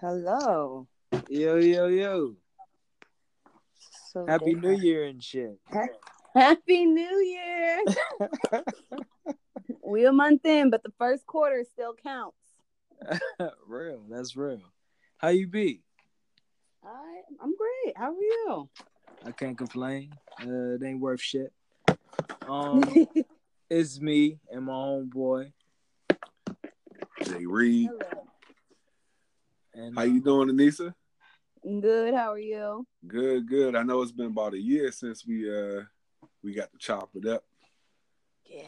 Hello. Yo, yo, yo. So Happy different. New Year and shit. Happy New Year. we a month in, but the first quarter still counts. real, that's real. How you be? I, I'm great. How are you? I can't complain. Uh, it ain't worth shit. Um, it's me and my homeboy. Jay Reed. Hello. And How you doing, Anissa? Good. How are you? Good, good. I know it's been about a year since we uh we got to chop it up. Yeah.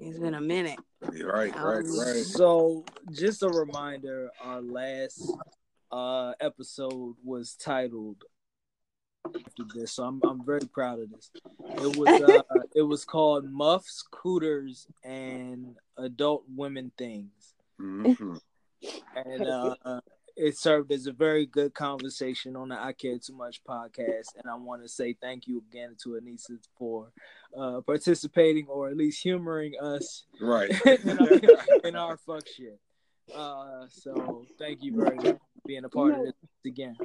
It's been a minute. Yeah, right, right, Um, right. So, just a reminder: our last uh episode was titled after this, so I'm I'm very proud of this. It was uh, it was called Muffs, Cooters, and Adult Women Things, Mhm. and uh, it served as a very good conversation on the I Care Too Much podcast. And I want to say thank you again to Anissa for uh, participating or at least humoring us Right. in, our, in our fuck shit. Uh, so thank you very much for being a part of this again.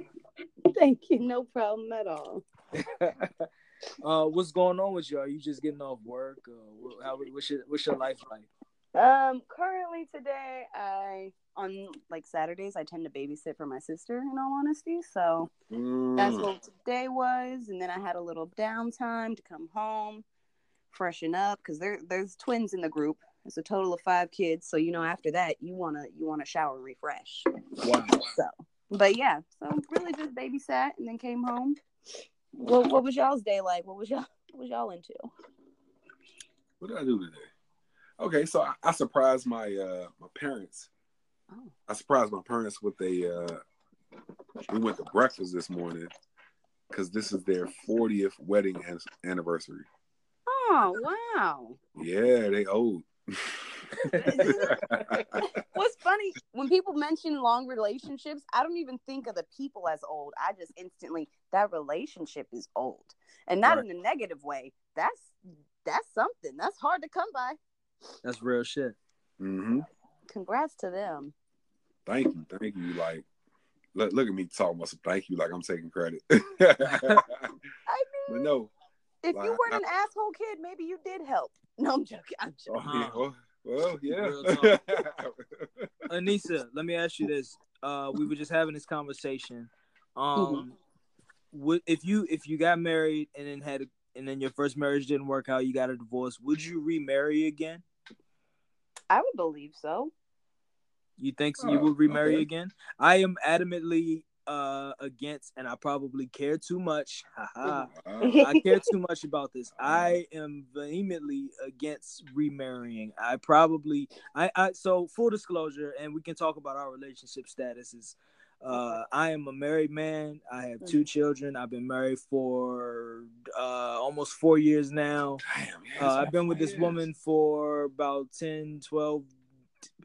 Thank you. No problem at all. uh, what's going on with you? Are you just getting off work? Or how, what's your what's your life like? Um, currently today, I on like Saturdays, I tend to babysit for my sister. In all honesty, so that's Mm. what today was. And then I had a little downtime to come home, freshen up because there there's twins in the group. It's a total of five kids, so you know after that you wanna you wanna shower and refresh. Wow. So, but yeah, so really just babysat and then came home. What what was y'all's day like? What was y'all what was y'all into? What did I do today? Okay, so I, I surprised my uh my parents. Oh. I surprised my parents with a uh we went to breakfast this morning because this is their 40th wedding an- anniversary. Oh wow. Yeah, they old. What's funny when people mention long relationships, I don't even think of the people as old. I just instantly that relationship is old, and not Right. in a negative way. That's that's something that's hard to come by. That's real shit. hmm Congrats to them. Thank you, thank you. Like, look, look at me talking about some thank you, like I'm taking credit. I but mean, no, if you weren't an asshole kid, maybe you did help. No, I'm joking. I'm oh, joking. yeah, well, well, yeah. Anissa, let me ask you this. Uh, we were just having this conversation. Um, would if you if you got married and then had a, and then your first marriage didn't work out, you got a divorce, would you remarry again? I would believe so. You think so? You will remarry okay. again? I am adamantly uh against, and I probably care too much. Haha. Wow. I care too much about this. I am vehemently against remarrying. I probably I, I so full disclosure, and we can talk about our relationship statuses. Uh, I am a married man. I have two children. I've been married for uh, almost four years now. Damn, yeah, Uh, I've been with this years. woman for about 10, 12,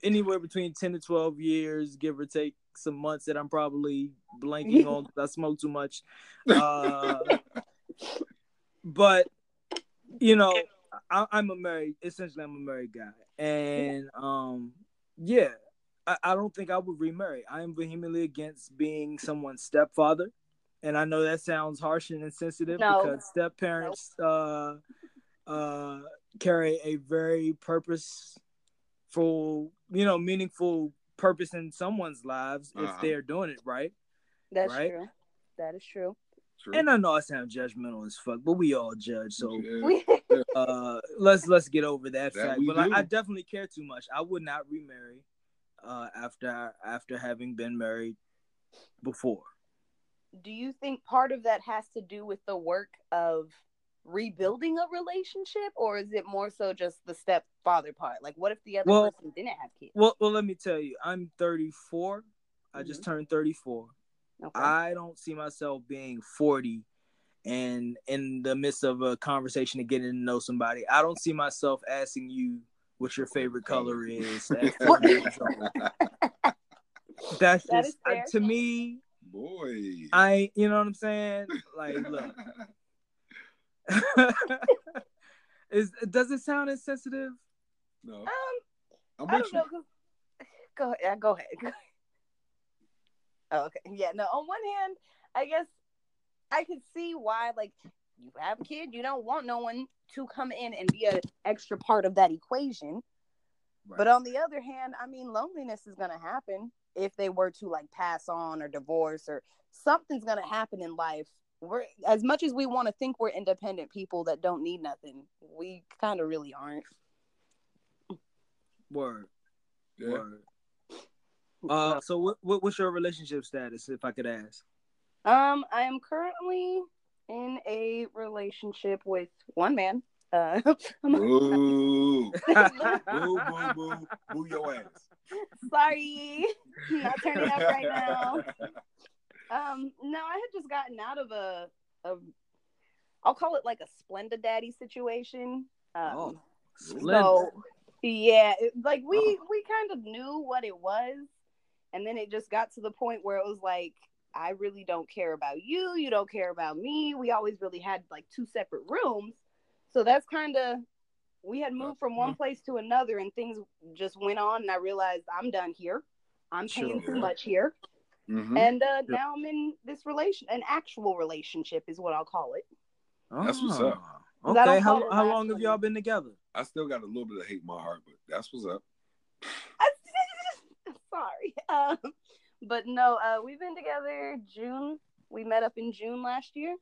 anywhere between 10 to 12 years, give or take some months that I'm probably blanking on 'cause I smoke too much. Uh, but, you know, I, I'm a married, essentially, I'm a married guy. And, um, yeah, I, I don't think I would remarry. I am vehemently against being someone's stepfather. And I know that sounds harsh and insensitive No. because step parents, uh, uh, carry a very purposeful, you know, meaningful purpose in someone's lives if Uh-huh. they're doing it right. That's Right? true. That is true. True. And I know I sound judgmental as fuck, but we all judge. So Yeah. Uh, let's let's get over that, That fact. But like. I definitely care too much. I would not remarry uh, after after having been married before. do you think part of that has to do with the work of rebuilding a relationship or is it more so just the stepfather part like what if the other Well- person didn't have kids Well, well, let me tell you, I'm 34. I just Mm-hmm. turned 34. okay. I don't see myself being 40 and in the midst of a conversation and getting to know somebody. I don't see myself asking you what your favorite color is at 40 years old. That's That just is fair. uh, to me. Boy. I, you know what I'm saying? Like, look, is does it sound insensitive? no, um I'm i don't you. know 'cause- go ahead go ahead Oh, okay. Yeah. No. On one hand, I guess I could see why, like, you have a kid, you don't want no one to come in and be an extra part of that equation. Right. But on the other hand, I mean, loneliness is gonna happen if they were to like pass on or divorce or something's gonna happen in life. We're as much as we want to think we're independent people that don't need nothing, we kind of really aren't. Word. Yeah. Word. Uh, so what, what what's your relationship status, if I could ask? Um, I am currently in a relationship with one man. Uh, Boo. boo, boo, boo. Boo your ass. sorry, not turning up right now. Um, no, I had just gotten out of a, a I'll call it like a Splenda Daddy situation. Um, Oh, so yeah, it, like we Oh. we kind of knew what it was, and then it just got to the point where it was like, I really don't care about you, you don't care about me. We always really had like two separate rooms, so that's kind of we had moved from one place to another, and things just went on, and I realized I'm done here. I'm paying Sure. too much here, Mhm. and uh, now I'm in this relation, an actual relationship is what I'll call it. That's what's up. 'Cause I Okay, how how long have y'all been together? I still got a little bit of hate in my heart, but that's what's up. Sorry. Um, but no, uh, we've been together June. We met up in June last year.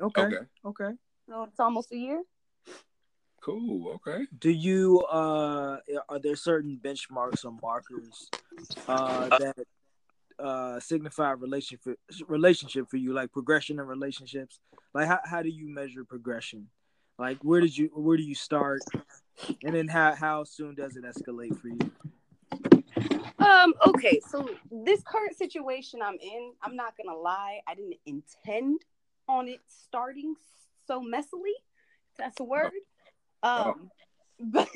Okay, Okay. okay. So it's almost a year. Cool. Okay. Do you uh are there certain benchmarks or markers uh that uh signify relationship relationship for you like progression in relationships? Like how, how do you measure progression? Like where did you where do you start? And then how how soon does it escalate for you? Um, okay, so this current situation I'm in, I'm not gonna lie, I didn't intend on it starting so messily. if That's a word. Um, but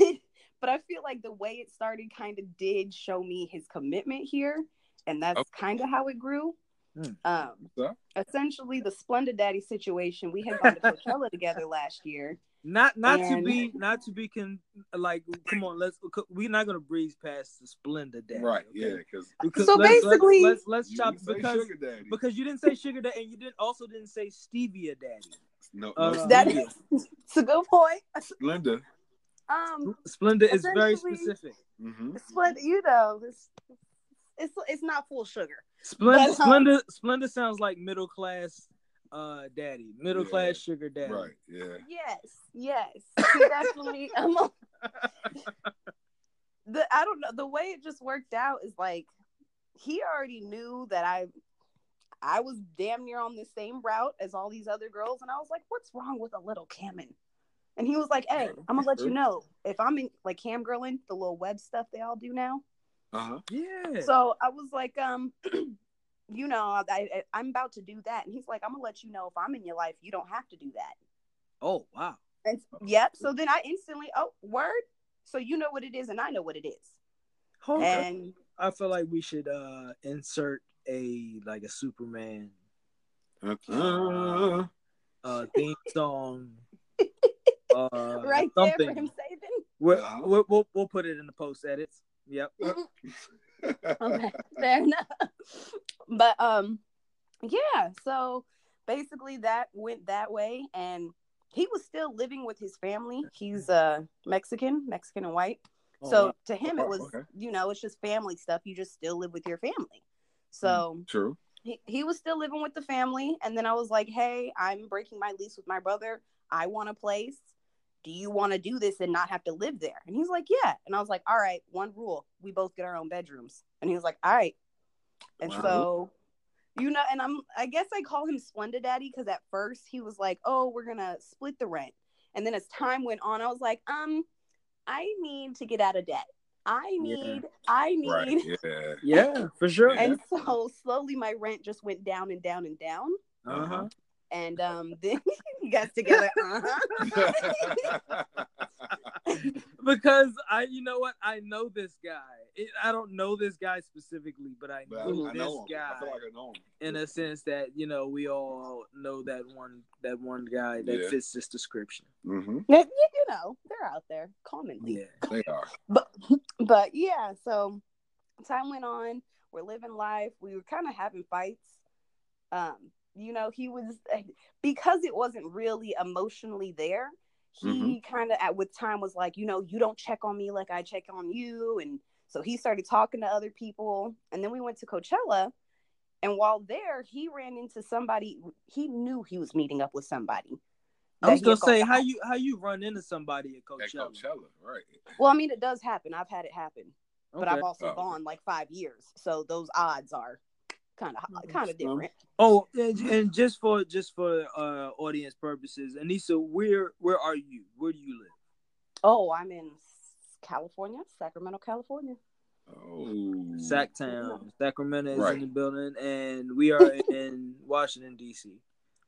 but I feel like the way it started kind of did show me his commitment here, and that's Okay. kind of how it grew. Hmm. Um, So? essentially the Splendid Daddy situation. We had gone to Coachella together last year. not not to be not to be con like come on let's we're not gonna breeze past the splendor Daddy, Right. Yeah. Because because So let's, basically- let's let's, let's chop because sugar daddy. because you didn't say sugar daddy and you didn't also didn't say stevia daddy no, uh, no That stevia. is it's a good point. Linda. Um, Splenda is very specific. Mm-hmm. Splendid, you know, it's it's it's not full sugar. Splenda, But, um, Splenda, Splenda sounds like middle class, uh, daddy, middle Yeah. class sugar daddy. Right. Yeah. Yes, yes, he definitely. I'm a- the I don't know the way it just worked out is like he already knew that I I was damn near on the same route as all these other girls, and I was like, "What's wrong with a little camming?" And he was like, "Hey, I'm gonna let you know if I'm in like cam girling, the little web stuff they all do now." Uh huh. Yeah. So I was like, um, you know, I, I I'm about to do that, and he's like, I'm gonna let you know if I'm in your life, you don't have to do that. oh wow. And yep. So then I instantly, oh, word. So you know what it is, and I know what it is. Hold up. And I feel like we should uh insert a like a Superman Uh, uh theme song. Uh, right there for him saving. We'll, we'll, we'll we'll put it in the post edits. Yep. okay, fair enough. But um, yeah. So basically, that went that way, and he was still living with his family. He's uh Mexican, Mexican and white. Oh, so wow. to him, it was Okay. you know it's just family stuff. You just still live with your family. So True. he, he was still living with the family and then i was like hey i'm breaking my lease with my brother i want a place do you want to do this and not have to live there and he's like yeah and i was like all right one rule we both get our own bedrooms and he was like all right and Wow. so you know and i'm i guess i call him splendid daddy because at first he was like oh we're gonna split the rent and then as time went on i was like um i need to get out of debt i Yeah. need i need Right. Yeah. Yeah, for sure. Yeah. and so slowly my rent just went down and down and down. Uh huh. And um then you guys together, uh-huh. because I, you know what, I know this guy. It, I don't know this guy specifically, but I But I, know I this know him. guy I feel like I know him. in a sense that you know we all know that one that one guy that Yeah. fits this description. Mm-hmm. you, you know, they're out there commonly. Yeah. They are. But but yeah, so time went on. We're living life. We were kind of having fights. Um, you know, he was because it wasn't really emotionally there. He Mm-hmm. kind of at with time was like, you know, you don't check on me like I check on you, and so he started talking to other people. And then we went to Coachella, and while there, he ran into somebody. He knew he was meeting up with somebody. I was gonna say how you how you run into somebody at At Coachella. Coachella, right? Well, I mean, it does happen. I've had it happen, but I've also Oh, gone like five years, so those odds are kind of kind of different. Oh, and, and just for just for uh audience purposes, Anissa, where where are you? Where do you live? Oh, I'm in California, Sacramento, California. Oh, Sac Town, Sacramento is Right. in the building, and we are in Washington D.C.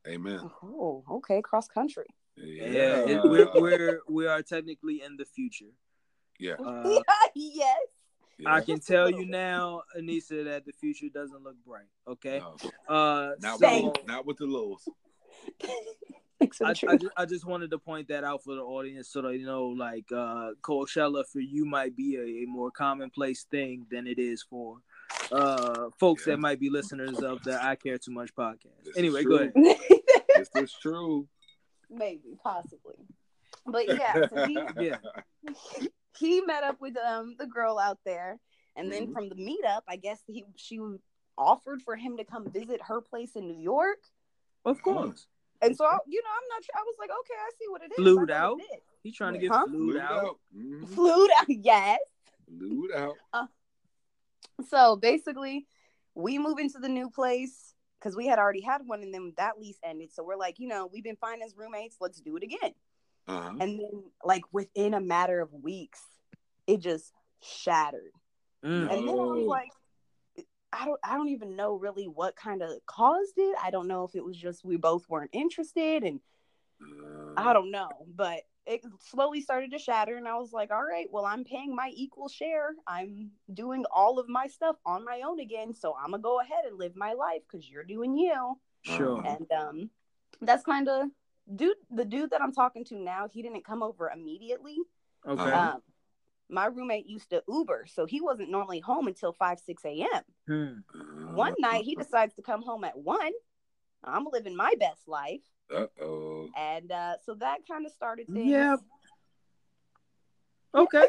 Amen. Oh, okay, cross country. Yeah, Yeah, it, we're, we're we are technically in the future. yeah. Uh, yes. Yeah. I can tell you now, Anissa, that the future doesn't look bright. Okay. No, Uh, not, so with, not with the lows. Thanks I, I, just, I just wanted to point that out for the audience so that you know, like uh, Coachella for you might be a, a more commonplace thing than it is for uh, folks Yeah. that might be listeners of the I Care Too Much podcast. This Anyway, true. go ahead. This is true. Maybe, possibly. But yeah, so he, Yeah. He met up with um the girl out there, and then Mhm. from the meetup, I guess he she offered for him to come visit her place in New York. Of course, And so, I, you know, I'm not sure. I was like, okay, I see what it is. Flued out? he's trying to get huh? flued Flued out. out. Mhm. Flued out, yes. Flued out. So basically, we move into the new place because we had already had one, and then that lease ended. So we're like, you know, we've been fine as roommates. Let's do it again. Uh-huh. And then, like within a matter of weeks, it just shattered. Mm. And then I was like, I don't, I don't even know really what kind of caused it. I don't know if it was just we both weren't interested, and Uh, I don't know, but it slowly started to shatter. And I was like, all right, well, I'm paying my equal share. I'm doing all of my stuff on my own again. So I'm going to go ahead and live my life because you're doing you. Sure. Uh-huh. And um, that's kind of dude, the dude that I'm talking to now, he didn't come over immediately. Okay. Uh-huh. Um, my roommate used to Uber, so he wasn't normally home until 5, 6 a.m. Hmm. One night, he decides to come home at 1. I'm living my best life. Uh-oh. And uh, so that kind of started things. Yeah. Okay.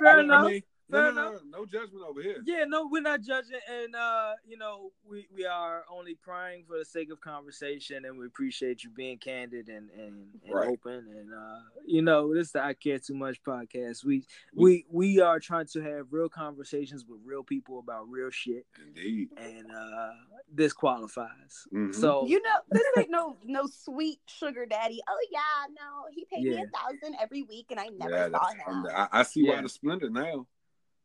Fair I enough. mean, no, Fair no, no, no judgment over here. Yeah, no, we're not judging, and uh, you know, we we are only prying for the sake of conversation, and we appreciate you being candid and and, and Right. open, and uh, you know, this is the I Care Too Much podcast. We we we are trying to have real conversations with real people about real shit, Indeed. and uh, this qualifies. Mhm. So You know, this ain't no no sweet sugar daddy. Oh yeah, no, he paid me a thousand every week, and I never Yeah, saw him. I, I see Yeah. why the splendor now.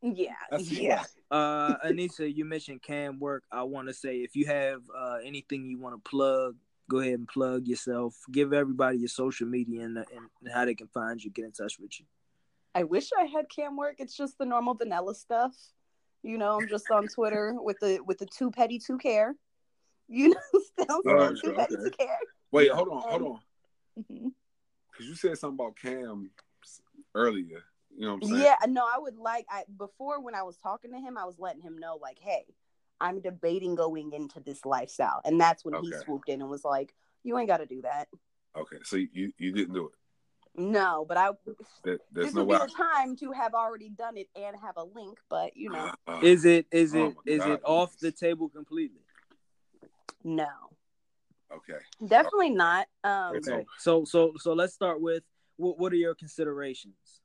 Yeah, yeah. Uh, Anissa, you mentioned cam work. I want to say if you have uh, anything you want to plug, go ahead and plug yourself. Give everybody your social media and, and how they can find you, get in touch with you. I wish I had cam work. It's just the normal vanilla stuff. You know, I'm just on Twitter with the with the two petty two care. You know, still Oh, too sure, petty okay. two care. Wait, hold on, hold Um, on. Because you said something about Cam earlier. You know what I'm saying? Yeah, no, I would like I before when I was talking to him, I was letting him know like, hey, I'm debating going into this lifestyle, and that's when he swooped in and was like, you ain't got to do that. Okay, so you you didn't do it. No, but I There, there's this no would way. be the time to have already done it and have a link, but you know, Uh, Is it is Oh it my is God. it off the table completely? no, okay. definitely not. Um, Okay. Okay, so so so let's start with what what are your considerations?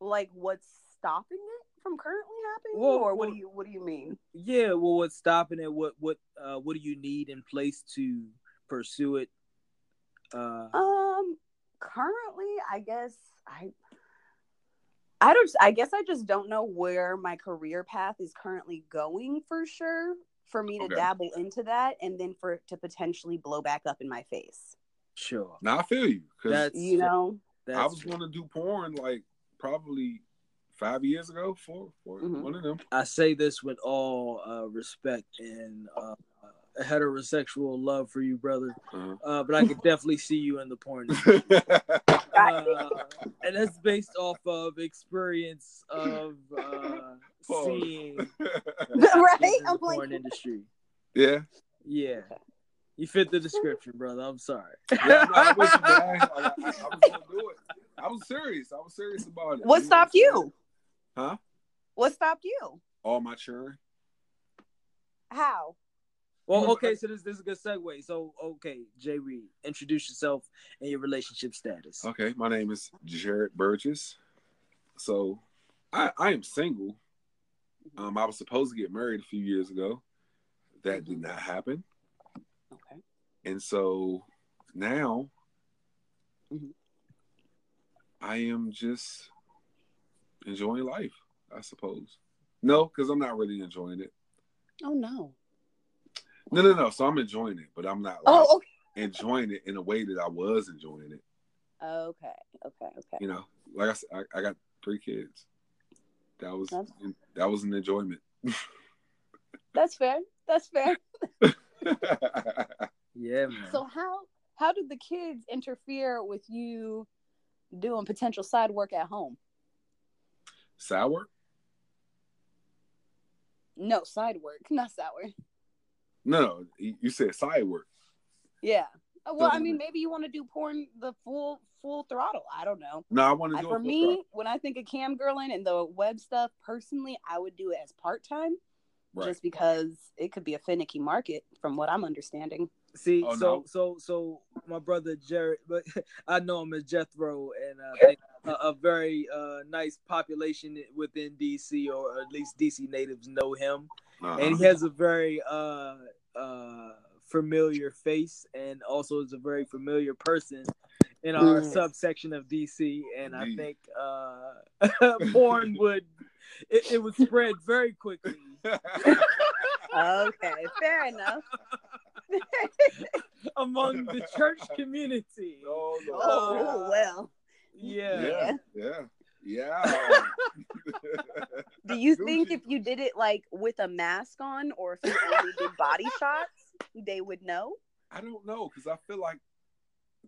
Like what's stopping it from currently happening, Well, or what well- do you what do you mean? Yeah, well, what's stopping it? What what uh what do you need in place to pursue it? Uh, Um, currently, I guess I. I don't. I guess I just don't know where my career path is currently going for sure. For me to Okay. dabble into that, and then for it to potentially blow back up in my face. sure. Now I feel you because That's You know. that's I was going to do porn like probably five years ago. Four, four Mhm. one of them. I say this with all uh, respect and uh, heterosexual love for you, brother. Uh-huh. Uh, but I could definitely see you in the porn. industry. Uh, and that's based off of experience of uh, seeing right? in I'm the like, porn industry. yeah. Yeah. You fit the description, brother. I'm sorry. Yeah, no, I'm with you, man. I, I, I was gonna do it. I was serious. I was serious about it. what stopped you? Huh? What stopped you? All my children. How? Well, okay, so this, this is a good segue. So, okay, Jay Reed, introduce yourself and your relationship status. Okay, my name is Jared Burgess. So, I I am single. Um, I was supposed to get married a few years ago. That did not happen, Okay. And so now Mhm. I am just enjoying life. I suppose. No, because I'm not really enjoying it. Oh no. No, no, no. So I'm enjoying it, but I'm not like, Oh, okay. enjoying it in a way that I was enjoying it. Okay. Okay. Okay. You know, like I said, I, I got three kids. That was That's- that was an enjoyment. That's fair. That's fair. Yeah, man. So how how did the kids interfere with you doing potential side work at home? Side work? No, side work, not sour. No, no. You said side work. Yeah. Uh, Well, I mean, maybe you want to do porn the full full throttle. I don't know. No, I want to do for me, throttle. when I think of cam girling and the web stuff, personally, I would do it as part time, Right. just because it could be a finicky market, from what I'm understanding. See, Oh, so no. so so my brother Jared, but I know him as Jethro, and uh, they- a, a very uh, nice population within DC, or at least DC natives know him, Uh-huh. and he has a very uh, uh, familiar face, and also is a very familiar person in our Mm. subsection of DC, and I think uh, porn would it, it would spread very quickly. Okay, fair enough. among the church community. no, no. Oh uh, well. Yeah. yeah, yeah, yeah. Do you Gucci. think if you did it like with a mask on, or if you only did body shots, they would know? I don't know because I feel like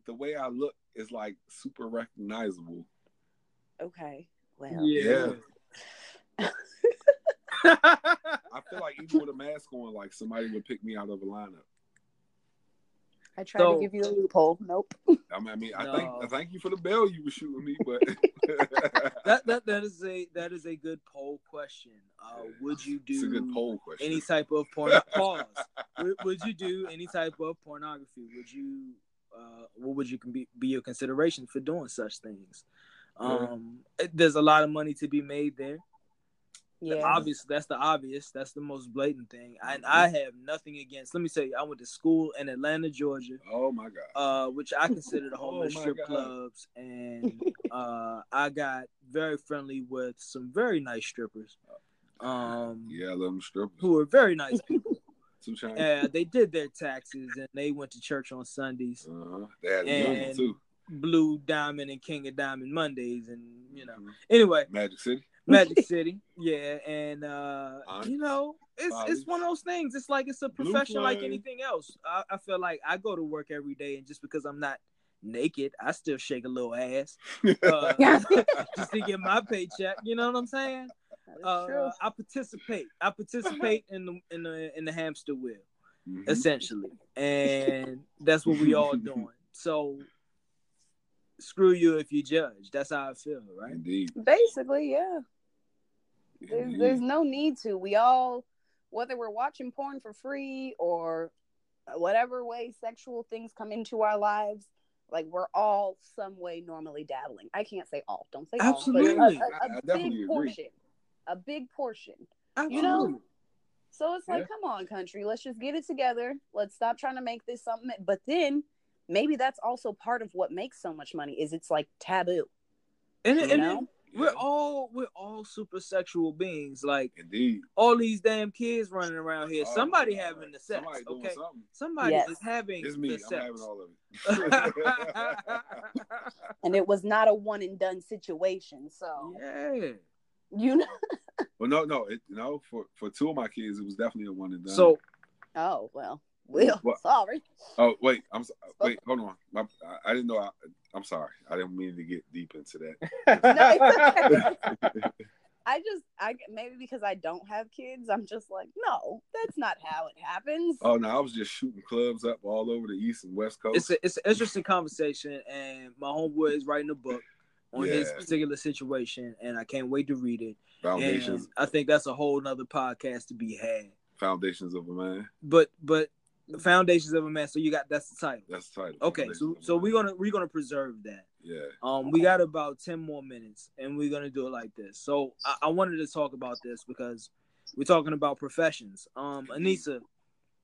the way I look is like super recognizable. Okay. Well. Yeah. I feel like even with a mask on, like somebody would pick me out of a lineup. I tried So- to give you a loophole. Nope. I mean, I, mean, I No. thank I thank you for the bell you were shooting me, but that that that is a that is a good poll question. Uh, would you it's a good do poll question. any type of porn? pause. Would, would you do any type of pornography? Would you? Uh, what would you can be, be your consideration for doing such things? Um, there's a lot of money to be made there. Yeah. Obviously, that's the obvious. That's the most blatant thing. And I have nothing against. Let me say, I went to school in Atlanta, Georgia. oh my god. uh, which I consider the home Oh of strip God. clubs, and uh, I got very friendly with some very nice strippers, um, yeah, I love them strippers. who were very nice people. Two chains. uh, they did their taxes and they went to church on Sundays, Uh-huh. They had And- and, too. Blue Diamond and King of Diamond Mondays, and you know. Mhm. Anyway, Magic City. Magic City, yeah, and uh, Onyx. you know, it's Follies. it's one of those things. It's like it's a Blue profession like Flame. anything else. I, I feel like I go to work every day, and just because I'm not naked, I still shake a little ass uh, just to get my paycheck. You know what I'm saying? Uh. I participate. I participate in the in the in the hamster wheel, Mhm. essentially, and that's what we all doing. So, screw you if you judge. That's how I feel, right? Indeed. Basically, yeah. There's, Indeed. there's no need to. We all, whether we're watching porn for free or whatever way sexual things come into our lives, like we're all some way normally dabbling. I can't say all. Don't say Absolutely. all. But a- I- a, I a, definitely big agree. portion. A big portion. Absolutely. You know? So it's like, Yeah. come on, country, let's just get it together. Let's stop trying to make this something. But then maybe that's also part of what makes so much money is it's like taboo. and, You and know? we're all we're all super sexual beings. Like Indeed. all these damn kids running around here. Oh, somebody my having God. the sex. Somebody okay, something. somebody Yes. is having It's me. the I'm sex. having all of it. And it was not a one and done situation. So yeah. you know well, no, no, it, no. For for two of my kids, it was definitely a one and done. So Oh well. Well, What? sorry. oh wait, I'm so- uh, wait, hold on. My, I, I didn't know. I, I'm sorry. I didn't mean to get deep into that. No, it's okay. I just I maybe because I don't have kids, I'm just like, no, that's not how it happens. Oh no, I was just shooting clubs up all over the east and west coast. It's a, it's an interesting conversation, and my homeboy is writing a book on his particular situation, and I can't wait to read it. foundations, And I think that's a whole nother podcast to be had. foundations of a man. But but foundations of a man. So you got that's the title. That's the title. Okay, so so we're gonna we're gonna preserve that. yeah. Um, we got about ten more minutes, and we're gonna do it like this. So I, I wanted to talk about this because we're talking about professions. Um, Anissa,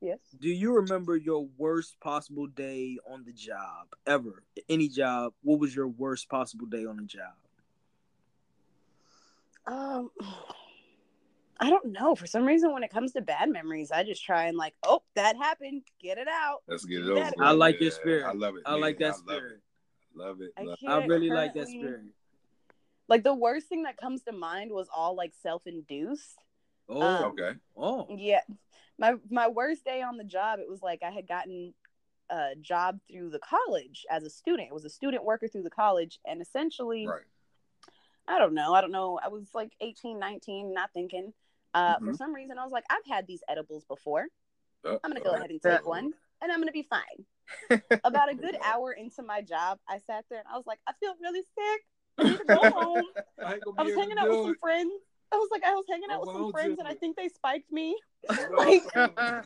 Yes. do you remember your worst possible day on the job ever? Any job? What was your worst possible day on the job? Um, I don't know. For some reason, when it comes to bad memories, I just try and like, oh, that happened, get it out. Let's get it over. I like your spirit. I love it. I like that I love spirit. it. Love it. I I really like that spirit. Like the worst thing that comes to mind was all like self-induced. Oh, Um, Okay. oh, Yeah, my my worst day on the job, it was like I had gotten a job through the college as a student. It was a student worker through the college, and essentially, Right. I don't know. I don't know. I was like 18, 19, not thinking. Uh, For Mhm. some reason, I was like, I've had these edibles before. Uh, I'm gonna go uh, ahead and take one, and I'm gonna be fine. About a good hour into my job, I sat there and I was like, I feel really sick. I need to go home. I, I was hanging out with do some friends. I was like, I was hanging out with some friends, and I think they spiked me. Like, I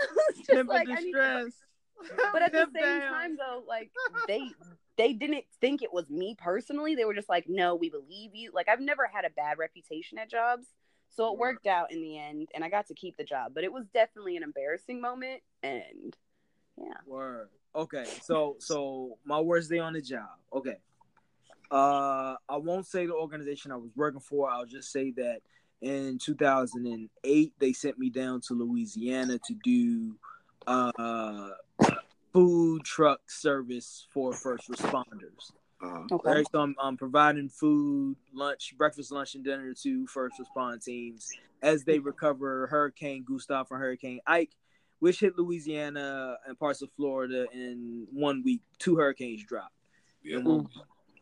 was just Timber like, I need but at the same down. time though like they they didn't think it was me personally they were just like no we believe you like i've never had a bad reputation at jobs so it worked out in the end and i got to keep the job but it was definitely an embarrassing moment and yeah Word. Okay, so so my worst day on the job. Okay. Uh I won't say the organization I was working for. I'll just say that in 2008 they sent me down to Louisiana to do uh food truck service for first responders. uh-huh. okay Right, so I'm, I'm providing food, lunch, breakfast, lunch, and dinner to first respond teams as they recover Hurricane Gustav and Hurricane Ike, which hit Louisiana and parts of Florida in one week. Two hurricanes dropped. Yeah. in one.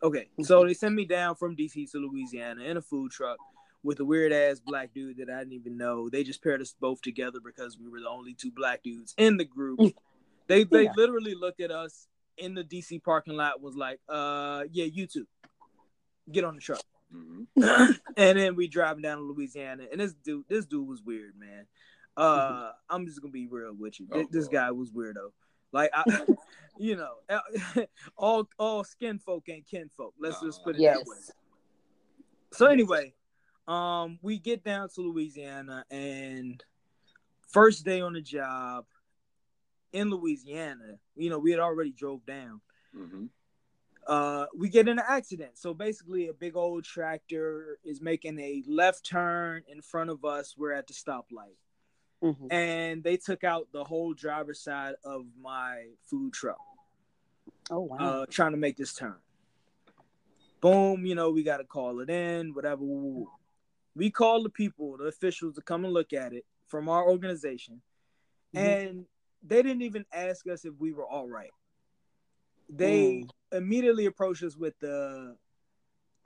Okay, so they sent me down from DC to Louisiana in a food truck with a weird ass black dude that I didn't even know. They just paired us both together because we were the only two black dudes in the group. They they Yeah. literally looked at us in the DC parking lot was like, uh yeah, you two. Get on the truck. hmm and then we driving down to Louisiana and this dude this dude was weird, man. Uh I'm just gonna be real with you. Oh, this Lord. guy was weirdo. Like I you know, all all skin folk ain't kin folk. Let's just put it yes that way. So anyway, um, we get down to Louisiana and first day on the job in Louisiana, you know, we had already drove down. hmm Uh, we get in an accident. So basically, a big old tractor is making a left turn in front of us. We're at the stoplight, Mhm. and they took out the whole driver's side of my food truck. oh wow uh, trying to make this turn. Boom, you know, we got to call it in, whatever. We call the people, the officials, to come and look at it from our organization, Mhm. and they didn't even ask us if we were all right. They immediately approached us with the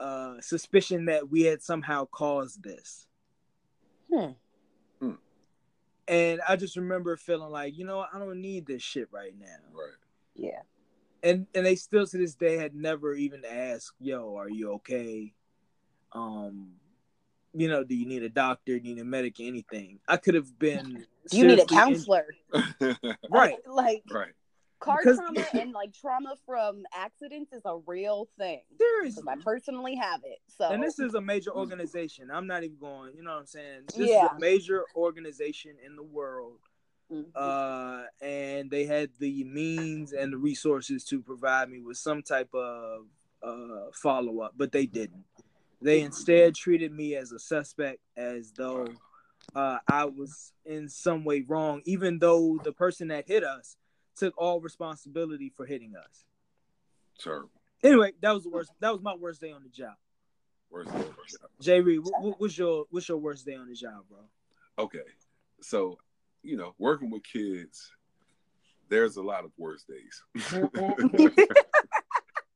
uh, suspicion that we had somehow caused this. Hmm. And I just remember feeling like, you know, I don't need this shit right now. Right. yeah and and they still to this day had never even asked, "Yo, are you okay? Um, you know, do you need a doctor? Do you need a medic? Anything? I could have been. do you need a seriously in- counselor right? like right. car Because- trauma and like trauma from accidents is a real thing Seriously. because i personally have it so And this is a major organization. I'm not even going. You know what I'm saying? This is Yeah. a major organization in the world, Mhm. uh, and they had the means and the resources to provide me with some type of uh, follow up, but they didn't. They instead treated me as a suspect, as though uh, I was in some way wrong, even though the person that hit us took all responsibility for hitting us. Terrible. Anyway, that was the worst. That was my worst day on the job. Worst day of the job. Jay Reed, what, what, what's your what's your worst day on the job, bro? Okay. So, you know, working with kids, there's a lot of worst days.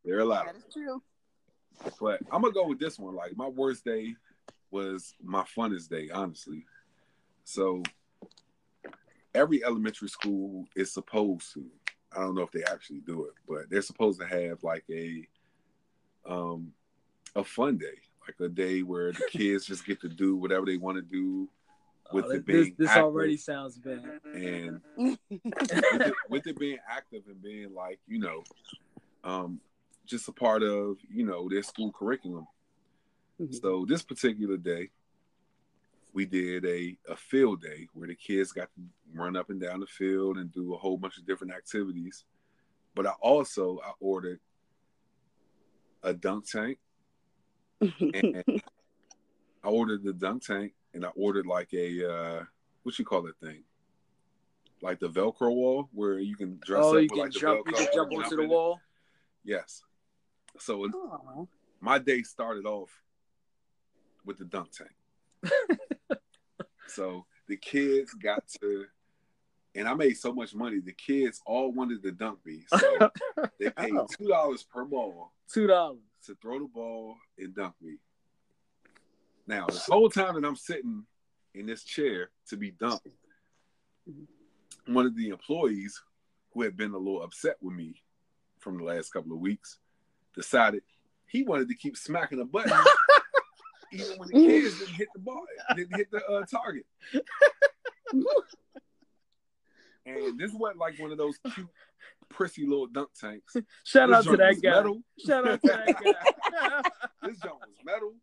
there are a lot That is true But I'm gonna go with this one. Like my worst day was my funnest day, honestly. So every elementary school is supposed to. I don't know if they actually do it, but they're supposed to have like a um a fun day, like a day where the kids just get to do whatever they want to do with Oh, it this being this active already sounds bad. and with it, with it being active and being like you know um just a part of you know their school curriculum. Mm-hmm. so this particular day we did a, a field day where the kids got to run up and down the field and do a whole bunch of different activities. But i also i ordered a dunk tank and i ordered the dunk tank and i ordered like a uh what you call that thing? Like the velcro wall where you can dress Oh, up you can like jump, you can jump onto the wall. yes so Aw. my day started off with the dunk tank. so the kids got to, and I made so much money. The kids all wanted to dunk me, so they paid two dollars per ball Two dollars. to throw the ball and dunk me. Now, this whole time that I'm sitting in this chair to be dunked, one of the employees who had been a little upset with me from the last couple of weeks decided he wanted to keep smacking the button even when the kids didn't hit the ball, didn't hit the uh, target. and this wasn't like one of those cute, prissy little dunk tanks. Shout This out to that guy. metal. Shout out to that guy. This junk was metal,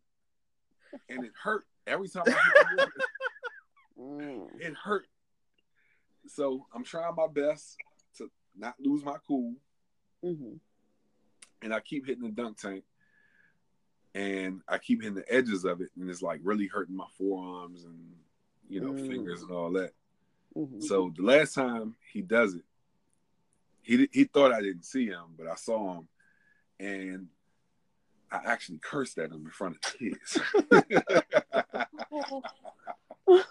and it hurt every time I hit the water. Mm. It hurt. So I'm trying my best to not lose my cool, Mhm. And I keep hitting the dunk tank, and I keep hitting the edges of it, and it's like really hurting my forearms and you know Mm. fingers and all that. Mhm. So the last time he does it, he he thought I didn't see him, but I saw him, and I actually cursed at him in front of the kids.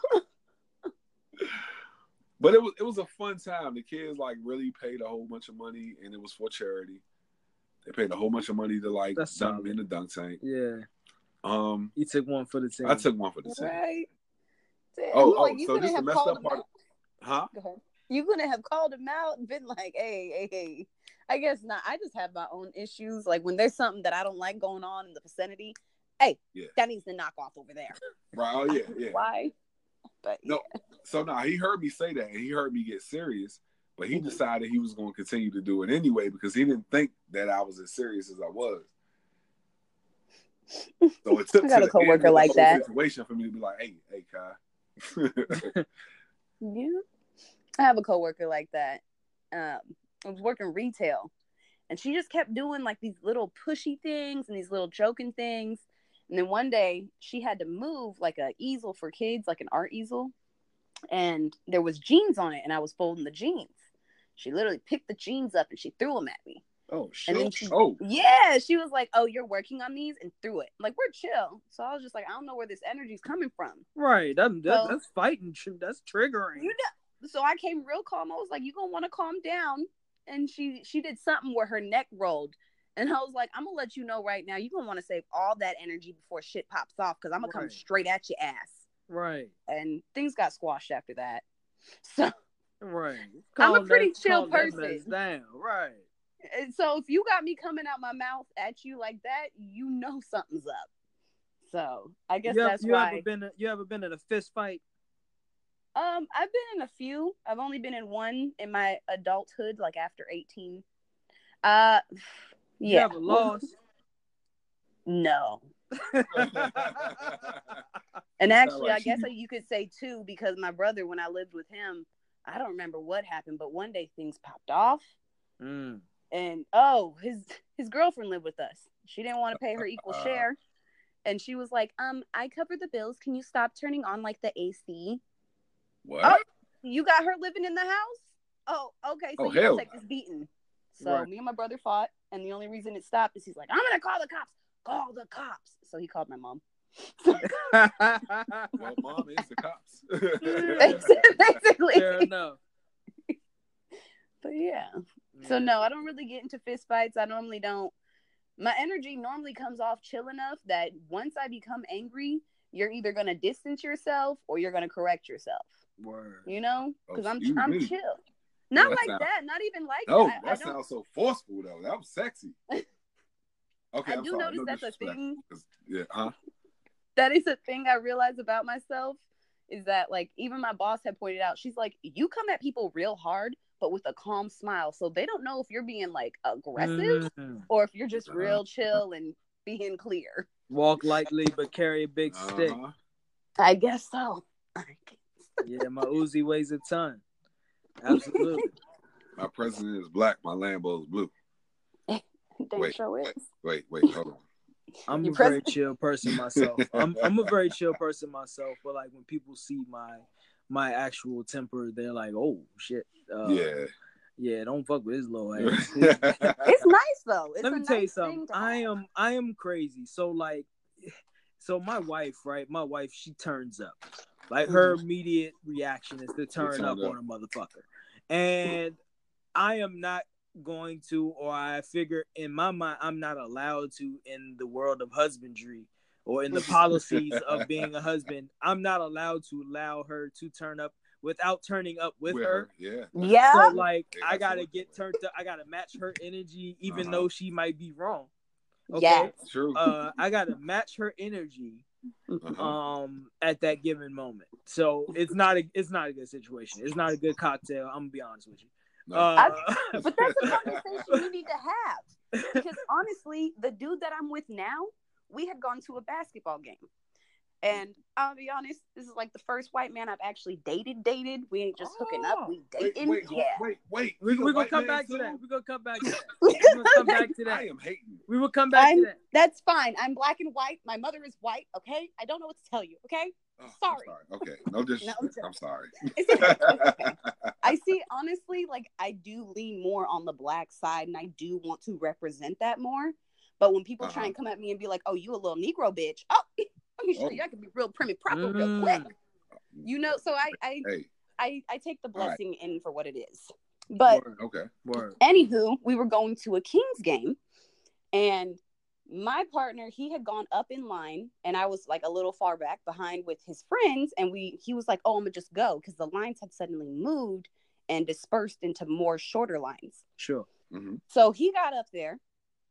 but it was it was a fun time. The kids like really paid a whole bunch of money, and it was for charity. They paid a whole bunch of money to like That's dunk me solid. in the dunk tank. yeah, Um, he took one for the team. I took one for the team. Right. Damn, Oh, like, oh, you so couldn't this the have messed called up him part. out. Huh? Go ahead. You couldn't have called him out and been like, "Hey, hey, hey." I guess not. I just have my own issues. Like when there's something that I don't like going on in the vicinity, hey, Yeah. that needs to knock off over there. Right. Oh yeah, yeah. Why? But No. So now he heard me say that, and he heard me get serious, but he decided he was going to continue to do it anyway because he didn't think that I was as serious as I was. So it took I got to a coworker end of the like that. situation for me to be like, "Hey, hey, Kai." Yeah. I have a coworker like that. Um, I was working retail and she just kept doing like these little pushy things and these little joking things. And then one day she had to move like a easel for kids, like an art easel. And there was jeans on it and I was folding the jeans. She literally picked the jeans up and she threw them at me. oh shit! she oh, yeah, she was like, "Oh, you're working on these," and threw it. Like we're chill. So I was just like, I don't know where this energy's coming from. Right, that, that So- that's fighting. That's triggering. You know, so I came real calm. I was like, "You gonna want to calm down?" And she she did something where her neck rolled, and I was like, "I'm gonna let you know right now. You gonna want to save all that energy before shit pops off, because I'm gonna come straight at your ass." Right, And things got squashed after that. So right. I'm a pretty that- chill calm that mess person. Down, right. and so if you got me coming out my mouth at you like that, you know something's up. So I guess you have, that's you why. ever been? You ever been in a fist fight? Um, I've been in a few. I've only been in one in my adulthood, like after eighteen. Uh, You yeah. ever lost? No. And actually, like I guess you- you could say two because my brother, when I lived with him, I don't remember what happened, but one day things popped off, Mm. and oh, his his girlfriend lived with us. She didn't want to pay her equal Uh. share, and she was like, "Um, I cover the bills. Can you stop turning on like the AC? what? Oh. You got her living in the house? Oh, okay. So Oh, you hell can take this beating." So Right. me and my brother fought, and the only reason it stopped is he's like, "I'm gonna call the cops. Call the cops." So he called my mom. Well, mom is the cops. Basically. Fair enough. But yeah. So mm. no, I don't really get into fist fights. I normally don't my energy normally comes off chill enough that once I become angry, you're either gonna distance yourself or you're gonna correct yourself. Word. You know, Oh, because I'm excuse I'm me. chill. Not that like sound- that. Not even like No, that. I, I that don't. sounds so forceful though. That was sexy. Okay, I I'm do sorry. notice No that's a disrespect. thing. 'Cause- Yeah, huh? That is a thing I realize about myself. Is that like even my boss had pointed out? She's like, you come at people real hard, but with a calm smile, so they don't know if you're being like aggressive Mhm. or if you're just Uh-huh. real chill and being clear. Walk lightly, but carry a big stick. Uh-huh. I guess so. Yeah, my Uzi weighs a ton. Absolutely. My president is black. My Lambo is blue. Damn Wait. sure is. Wait, wait, hold on. I'm Your a very chill person myself. I'm I'm a very chill person myself, but like when people see my my actual temper, they're like, "Oh shit, uh, yeah. yeah, don't fuck with his low ass." It's nice though. It's Let a me tell you something. I am I am crazy. So like, so my wife, right? My wife, she turns up. Like her immediate reaction is to turn turn up up. on a motherfucker, and I am not going to, or I figure in my mind, I'm not allowed to in the world of husbandry or in the policies of being a husband. I'm not allowed to allow her to turn up without turning up with, her. Yeah. Yeah. So like Yeah, I gotta what- get turned up. I gotta match her energy, even Uh-huh. though she might be wrong. Okay. Yes. True. Uh, I gotta match her energy Uh-huh. um at that given moment. So it's not a it's not a good situation. It's not a good cocktail. I'm gonna be honest with you. No. Uh, But that's a conversation you need to have. Because honestly, the dude that I'm with now, we had gone to a basketball game. And I'll be honest, this is like the first white man I've actually dated. Dated. We ain't just hooking up. We dating. wait, hold- yeah. wait, wait. we You a we gonna come man back to that. We're gonna come back to that. We gonna come back to that. I that. am hating. We will come back to I'm- that. That's fine. I'm black and white. My mother is white. Okay. I don't know what to tell you. Okay. Oh, I'm Sorry. Okay. No disrespect. No, I'm sorry. It's okay. It's okay. I see, honestly, like I do lean more on the black side and I do want to represent that more. But when people try Uh-huh. and come at me and be like, oh, you a little Negro bitch. Oh, let me show Oh. you. I can be real prim and proper real Mm. quick. You know, so I, I, Hey. I, I take the All right. blessing in for what it is. But Word, Okay. word. anywho, we were going to a Kings game and my partner, he had gone up in line and I was like a little far back behind with his friends. And we he was like, Oh, I'm gonna just go because the lines had suddenly moved and dispersed into more shorter lines. Sure. hmm So he got up there.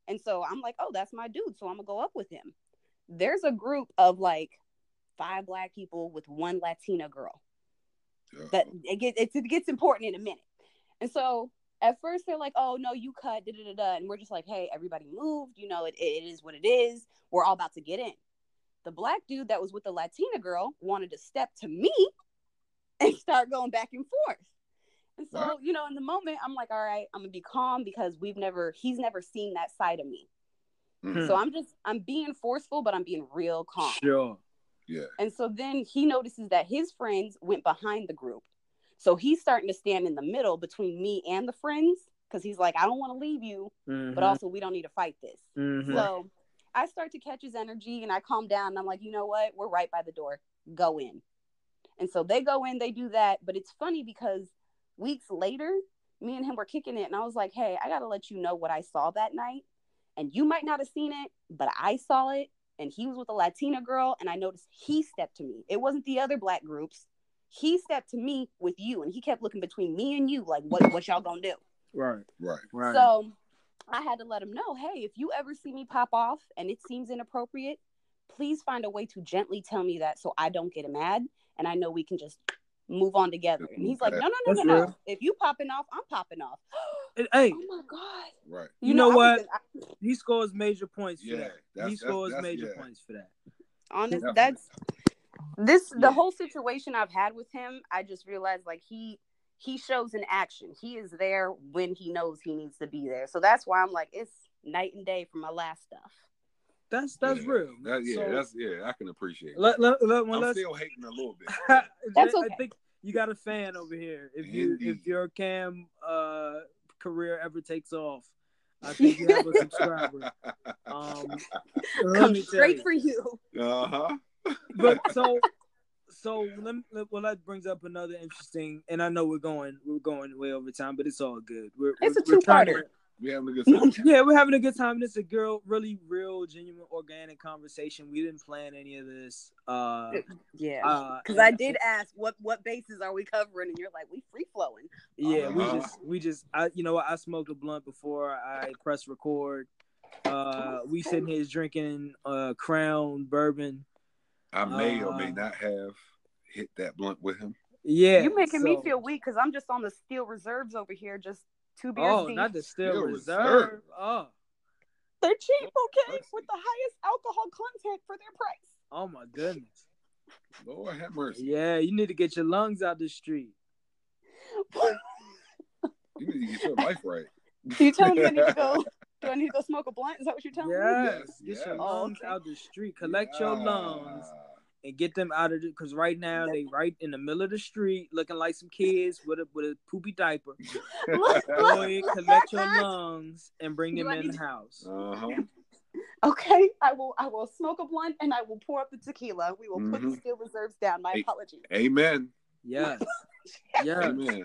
And so I'm like, Oh, that's my dude. So I'm gonna go up with him. There's a group of like five black people with one Latina girl that it gets it gets important in a minute. And so at first they're like, "Oh no, you cut," da da da da, and we're just like, "Hey, everybody moved. You know, it, it is what it is. We're all about to get in." The black dude that was with the Latina girl wanted to step to me and start going back and forth. And so, Right. you know, in the moment, I'm like, "All right, I'm gonna be calm because we've never, he's never seen that side of me. Mhm. So I'm just, I'm being forceful, but I'm being real calm." Sure. Yeah. And so then he notices that his friends went behind the group. So he's starting to stand in the middle between me and the friends because he's like, I don't want to leave you, but Mhm, also we don't need to fight this. mhm. So I start to catch his energy and I calm down and I'm like, you know what? We're right by the door. Go in. And so they go in, they do that. But it's funny because weeks later, me and him were kicking it. And I was like, hey, I got to let you know what I saw that night. And you might not have seen it, but I saw it. And he was with a Latina girl. And I noticed he stepped to me. It wasn't the other black groups. He stepped to me with you. And he kept looking between me and you, like, what, what y'all gonna do? Right. Right. Right. So I had to let him know, hey, if you ever see me pop off and it seems inappropriate, please find a way to gently tell me that so I don't get mad and I know we can just move on together. And he's like, no, no, no, That's no, no. real. If you popping off, I'm popping off. And, hey, oh my god! Right. You know I was- what? I- he scores major points for that. He scores that's- major yeah. points for that. honest, Definitely. that's this. The whole situation I've had with him, I just realized like he he shows in action. He is there when he knows he needs to be there. So that's why I'm like, it's night and day from my last stuff. That's that's yeah. real. That, yeah, So, that's yeah. I can appreciate. it. let, let, let, well, I'm still hating a little bit. That's I okay. think you got a fan over here. If you Indeed. if your cam uh career ever takes off, I think you have a subscriber. Um, Come straight you. for you. Uh huh. But so so let me, well that brings up another interesting, and I know we're going we're going way over time, but it's all good. We're, It's a we're, we're two-parter. to We having a good time. Yeah, we're having a good time. And it's a girl, really real, genuine, organic conversation. We didn't plan any of this. Uh, Yeah. uh, Because I did ask what what bases are we covering, and you're like, we free flowing. Yeah, we Uh-huh. just, we just, I, you know, what? I smoked a blunt before I press record. Uh, we sitting here drinking uh Crown bourbon. I may or may Uh, not have hit that blunt with him. Yeah, You're making me feel weak because I'm just on the steel reserves over here, just two beers Oh, deep. not the still Still reserve. Reserve. Oh, They're cheap, okay, with the highest alcohol content for their price. oh my goodness. Lord have mercy. Yeah, you need to get your lungs out the street. You need to get your life right. you telling me I need to go? Do I need to go smoke a blunt? Is that what you're telling me? Yes, Yes, get your yes. lungs okay. out the street. Collect your lungs and get them out of it. Because right now they right in the middle of the street, looking like some kids with a with a poopy diaper. Look, Go ahead, collect your lungs and bring them in the to- house. Uh-huh. Okay, I will. I will smoke a blunt and I will pour up the tequila. We will put the Mhm. steel reserves down. My Hey. apologies. Amen. Yes, yes. Amen.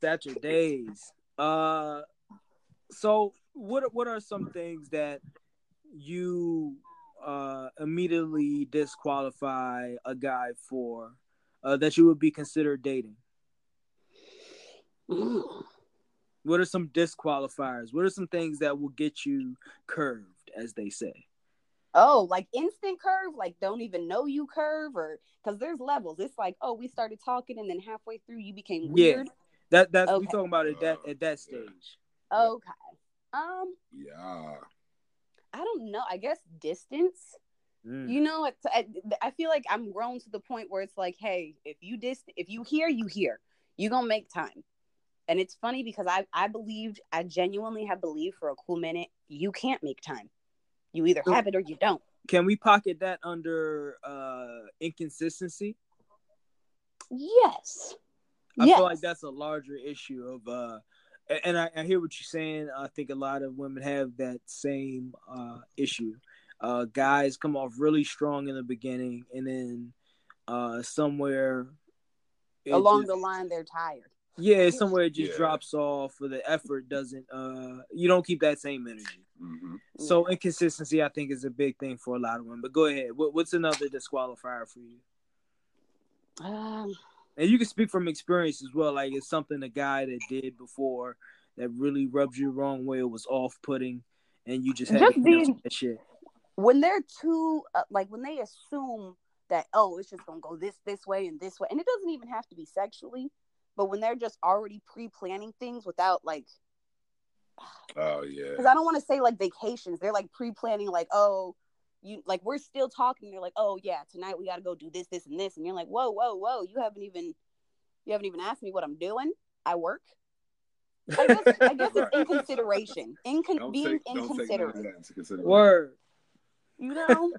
That's your days. Uh, so what what are some things that you uh immediately disqualify a guy for uh, that you would be considered dating? Mm. What are some disqualifiers? What are some things that will get you curved, as they say? Oh, like instant curve, like don't even know you curve, or because there's levels. It's like, oh, we started talking, and then halfway through, you became weird. Yeah. That that's we talking about at that at that stage. Okay. Um, Yeah. I don't know. I guess distance. Mm. You know, it's, I, I feel like I'm grown to the point where it's like, hey, if you dis, if you hear, you hear. You gonna make time. And it's funny because I I believed, I genuinely have believed for a cool minute, you can't make time. You either So- have it or you don't. Can we pocket that under uh inconsistency? Yes. I yes. feel like that's a larger issue of uh a- and I, I hear what you're saying. I think a lot of women have that same uh issue. Uh guys come off really strong in the beginning and then uh somewhere along just- the line they're tired. yeah, somewhere it just Yeah. drops off or the effort doesn't uh you don't keep that same energy. hmm So inconsistency I think is a big thing for a lot of women. But go ahead. What, what's another disqualifier for you? Um, And you can speak from experience as well. Like it's something a guy that did before that really rubs you the wrong way or was off putting, and you just had Just to being- cancel that shit. when they're too uh, like when they assume that oh it's just gonna go this this way and this way and it doesn't even have to be sexually but when they're just already pre-planning things without like Oh yeah. because i don't want to say like vacations they're like pre-planning like oh you like we're still talking they're like oh yeah tonight we gotta go do this this and this and you're like whoa whoa whoa you haven't even you haven't even asked me what i'm doing i work i guess i guess it's in consideration in con- being take, don't take none of inconsiderate that. Word. you know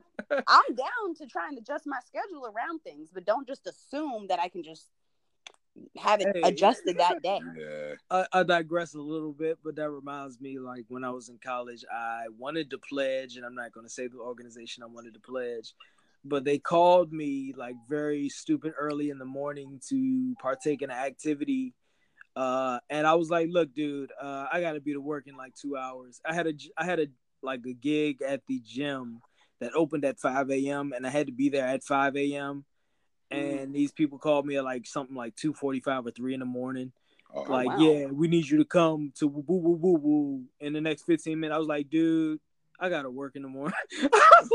i'm down to try and adjust my schedule around things but don't just assume that i can just have it Hey. adjusted that day Yeah. I, I digress a little bit, but that reminds me, like when I was in college, I wanted to pledge, and I'm not going to say the organization I wanted to pledge, but they called me like very stupid early in the morning to partake in an activity. Uh, and I was like, "Look, dude, uh, I got to be to work in like two hours. I had a, I had a like a gig at the gym that opened at 5 a.m. and I had to be there at 5 a.m. Mm-hmm. And these people called me at like something like 2:45 or 3 in the morning oh, oh, like, wow. yeah, we need you to come to woo woo woo woo in the next 15 minutes. I was like, dude, I gotta work in the morning.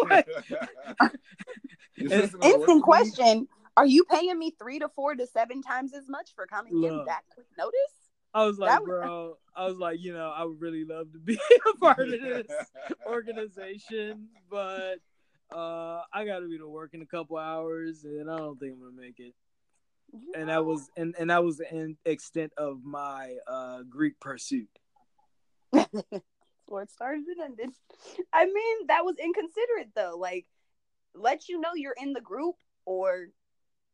Like, Is And this gonna work for instant question are you paying me three to four to seven times as much for coming in that quick notice I was like, That was- bro, I was like, you know, I would really love to be a part of this organization, but uh I gotta be to work in a couple hours and I don't think I'm gonna make it. And that was and, and that was the en- extent of my uh Greek pursuit. where it started and ended i mean that was inconsiderate though like let you know you're in the group or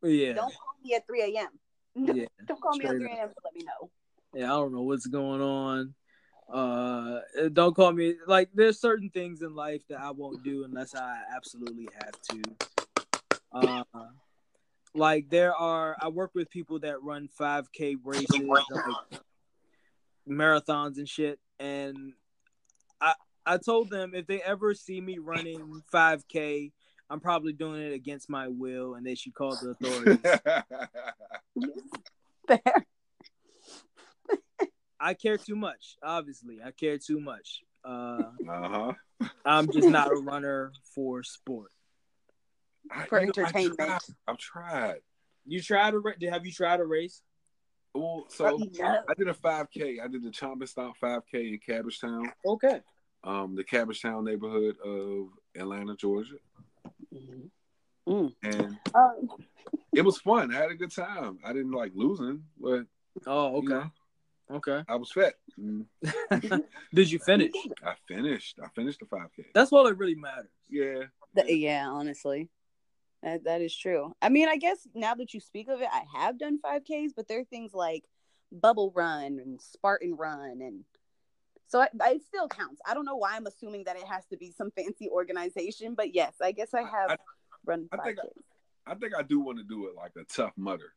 Yeah. don't call me at 3 a.m Yeah. don't call me at 3 a.m to let me know yeah, I don't know what's going on. Uh, don't call me like there's certain things in life that I won't do unless I absolutely have to. Uh, like there are, I work with people that run 5K races. Like, marathons and shit. And I I told them if they ever see me running 5K, I'm probably doing it against my will, and they should call the authorities. Fair. I care too much. Obviously, I care too much. Uh, uh-huh. I'm just not a runner for sport. I- For you know, I entertainment. tried. I've tried. You tried to ra- have you tried a race? Well, so No. I did a 5K. I did the Chomp and Stomp 5K in Cabbagetown, Okay. um, the Cabbagetown neighborhood of Atlanta, Georgia, Mm hmm. and Um, it was fun. I had a good time. I didn't like losing, but Oh, you okay. know, Okay. I was fat. Mm, Did you finish? I finished. I finished the 5K. That's all that really matters. Yeah. th- yeah, honestly. That, that is true. I mean, I guess now that you speak of it, I have done 5Ks, but there are things like Bubble Run and Spartan Run. And so I, I, it still counts. I don't know why I'm assuming that it has to be some fancy organization, but yes, I guess I have I- run I 5Ks. think I think I do want to do it like a Tough Mudder.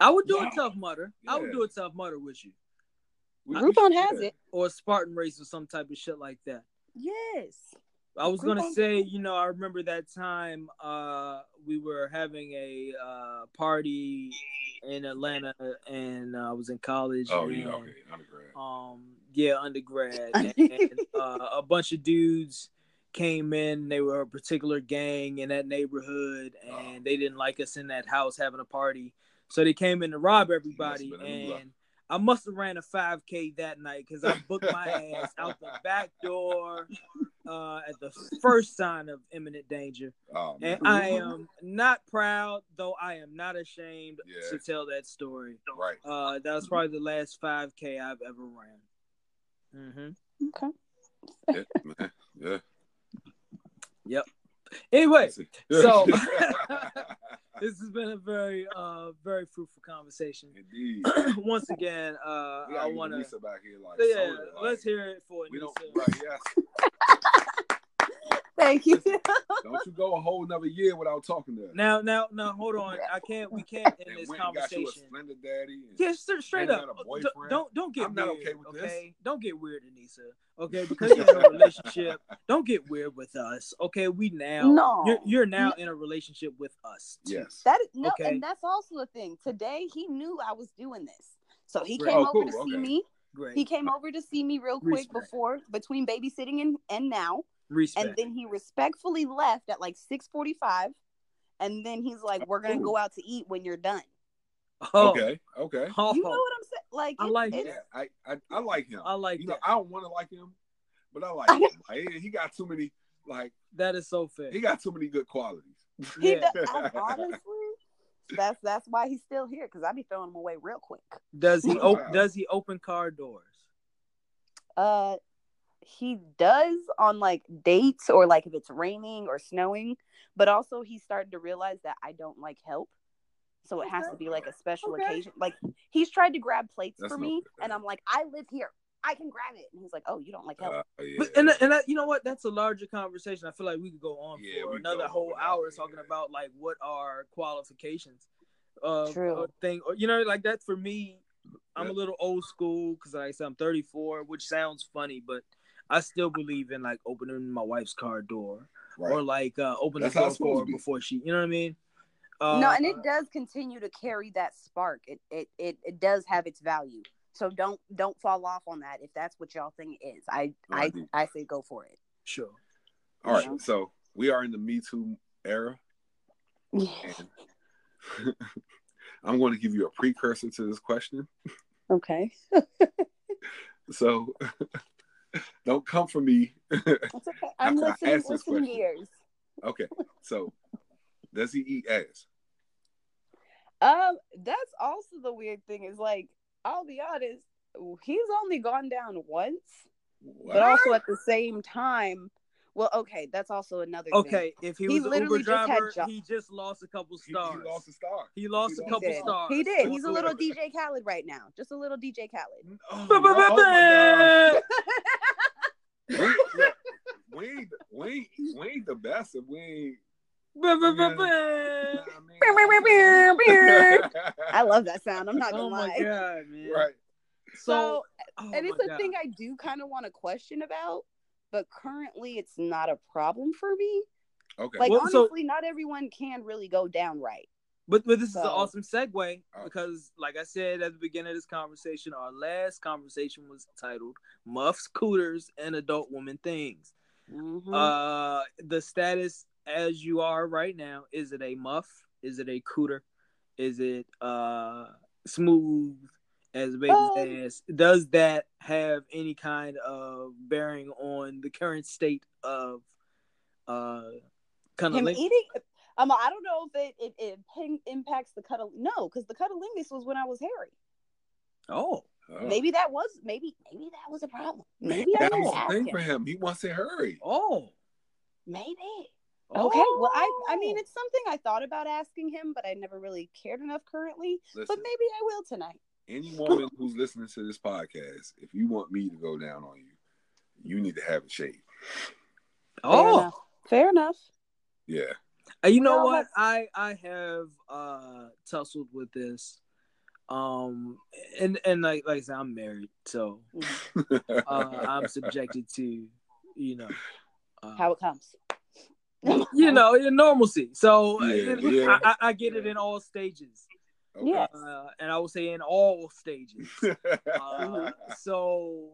I would do Yeah. a Tough Mudder. I would do a Tough Mudder with you, We- Groupon yeah. has it. or a Spartan race, or some type of shit like that. Yes. I was gonna say, you know, I remember that time uh, we were having a uh, party in Atlanta, and uh, I was in college. Oh and, yeah, okay, undergrad. Um, yeah, undergrad, and, and, uh, a bunch of dudes came in. They were a particular gang in that neighborhood, and Oh. they didn't like us in that house having a party, so they came in to rob everybody. been luck. And I must have ran a 5K that night because I booked my ass out the back door uh, at the first sign of imminent danger. Oh. And I am not proud, though I am not ashamed Yeah. to tell that story. right. Uh, that was probably the last 5K I've ever ran. hmm Okay. Yeah, man. yeah. Anyway, so this has been a very, uh, very fruitful conversation. Indeed. Once again, uh, We I gotta want to, Lisa back here like yeah, soda, like, let's hear it for We don't, Anissa. right, yes. Thank you. Don't you go a whole another year without talking to her. Now, now, now, hold on. I can't. We can't end and this went and got you a conversation. Splendor Daddy. Yeah, straight, straight up. a oh, Don't- Don't don't get I'm not weird. okay with this. okay, don't get weird, Anissa. Okay, because you're in a relationship, don't get weird with us. Okay, we now. No. You're you're now in a relationship with us. too. yes. That is no, Okay. and that's also a thing. Today he knew I was doing this, so he Right. came Oh, over cool, to see okay. me. Great. He came over to see me real quick Respect. before between babysitting and, and now, Respect. and then he respectfully left at like six forty five, and then he's like, "We're gonna Ooh. go out to eat when you're done." oh, Okay. Okay. oh, You know what I'm saying? Like, I it's- like it's- Yeah, I, I I like him. I like you know. I don't want to like him, but I like him. Like, he- he got too many. Like That is so fair. he got too many good qualities. He Yeah. does, I, honestly, that's that's why he's still here because I'd be throwing him away real quick. Does he Wow. op- Does he open car doors? Uh, he does on like dates or like if it's raining or snowing, but also he's starting to realize that I don't like help. So it has to be like a special Okay. occasion. Like he's tried to grab plates That's for no me, good. and I'm like, I live here, I can grab it. And he's like, Oh, you don't like help? Uh, yeah. But, and and that, you know what? That's a larger conversation. I feel like we could go on Yeah, for another whole hour yeah. talking about like what are qualifications. Uh, True. uh, thing or, you know like that for me. I'm Yeah. a little old school because like I said I'm 34, which sounds funny, but I still believe in like opening my wife's car door right. or like uh, opening That's the how door for her be. before she. You know what I mean? Uh, no, and it does continue to carry that spark. It, it it it does have its value. So don't don't fall off on that if that's what y'all think it is. I I I. I say go for it. sure. All right. you know? So we are in the Me Too era, and I'm going to give you a precursor to this question. Okay. So don't come for me. That's okay. I'm listening ask this listening question. ears. okay. So does he eat ass? Um, that's also the weird thing is like, I'll be honest, he's only gone down once, What? but also at the same time, well, okay, that's also another thing. Okay, if he, He was an literally Uber just driver, jo- he just lost a couple He, he lost a star. He lost He a couple did. stars. He did. He's a little DJ Khaled right now. Just a little DJ Khaled. Oh, oh my ba- God. We, we, ain't, we, ain't, we ain't the best if we ain't. I I love that sound. I'm not gonna Oh my lie. god, man! Right. So, oh and it's a God. thing I do kind of want to question about, but currently it's not a problem for me. Okay. Like Well, so- honestly, not everyone can really go down right. But but this is an awesome segue Oh. because, like I said at the beginning of this conversation, our last conversation was titled "Muffs, Cooters, and Adult Woman Things." Mhm. Uh, the status as you are right now is it a muff? Is it a cooter? Is it uh smooth as baby's Um, ass? Does that have any kind of bearing on the current state of uh kind of eating. Um, I don't know if it it, it ping- impacts the cuddle. No, because the cuddlingus was when I was hairy. Oh, Oh. Maybe that was maybe maybe that was a problem. Maybe I that was to the thing for him. He wants to hurry. oh, Maybe. Okay. Well, I I mean Oh. it's something I thought about asking him, but I never really cared enough currently. Listen, But maybe I will tonight. any woman who's listening to this podcast, if you want me to go down on you, you need to have a shave. Fair oh. enough. Fair enough. Yeah. Uh, you know what? I I have uh tussled with this. Um and and like like I said, I'm married, so uh, I'm subjected to, you know, uh, How it comes. you know, in normalcy. So Yeah, it- yeah. I, I, get it in all stages, Okay. Yeah. uh, and I will say in all stages. Uh, so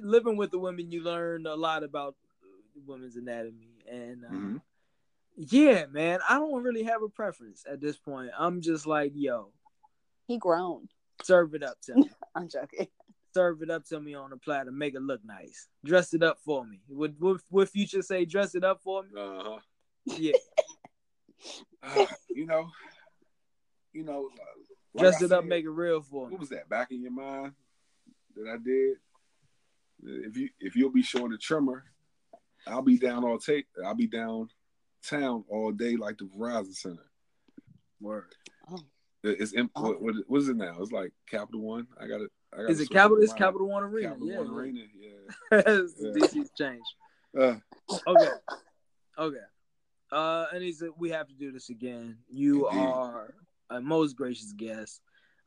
living with the women, you learn a lot about women's anatomy, and uh, Mhm. Yeah, man, I don't really have a preference at this point. I'm just like, yo, He grown. serve it up to me. I'm joking. serve it up to me on a platter, make it look nice. Dress it up for me. Would would, would future say dress it up for me? Uh-huh. Yeah, Uh, you know, you know, uh, like dress I it up, said, make it real for me. What was that back in your mind that I did? If you if you'll be showing the trimmer, I'll be down all take. I'll be downtown all day like the Verizon Center. Word. It- It's in, what, what, what is it now? It's like Capital One. I got it. I gotta Is it Capital? my It's. Capital One Arena. Capital yeah, One yeah. Arena. Yeah. It's Yeah. DC's change. Uh, Okay. Okay. Uh, said we have to do this again. You Indeed. are a most gracious guest.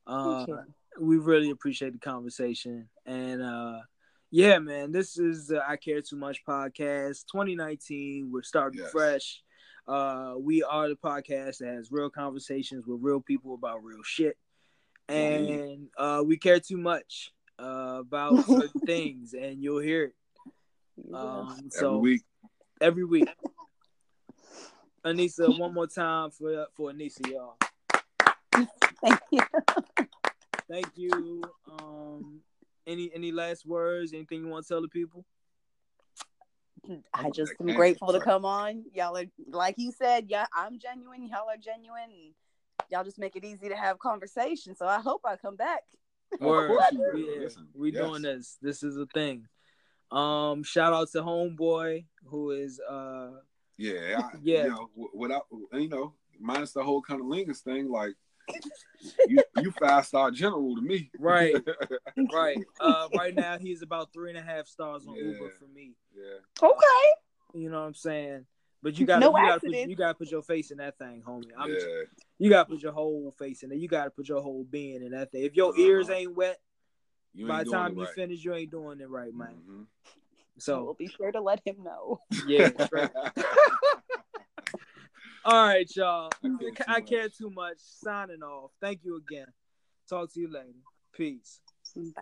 Uh, we really appreciate the conversation, and uh, yeah, man, this is the I Care Too Much podcast, 2019. We're starting Yes. fresh. Uh, we are the podcast that has real conversations with real people about real shit, and uh, we care too much uh, about certain things, and you'll hear it. Um, every so week. every week. Anissa, one more time for for Anissa, y'all. Thank you. Thank you. Um, any any last words? Anything you want to tell the people? I just am grateful to come on. Y'all are like you said, yeah, I'm genuine. Y'all are genuine. And y'all just make it easy to have conversation. So I hope I come back. Of Word. course you will. Yeah, Listen, we yes. doing this. This is a thing. Um, shout out to Homeboy who is uh Yeah, I, Yeah. You know, without you know, minus the whole kind of lingus thing, like you, you five star general to me. Right. right. Uh, right now he's about three and a half stars on Yeah. Uber for me. yeah. Okay. You know what I'm saying? But you gotta No you gotta, put, you gotta put your face in that thing, homie. I'm yeah. you gotta put your whole face in it. You gotta put your whole being in that thing. If your ears ain't wet You by ain't the time you right. finish, you ain't doing it right, man. Mhm. So we'll be sure to let him know. yeah. straight. All right, y'all. I care too I care much. too much. Signing off. Thank you again. Talk to you later. Peace. Bye.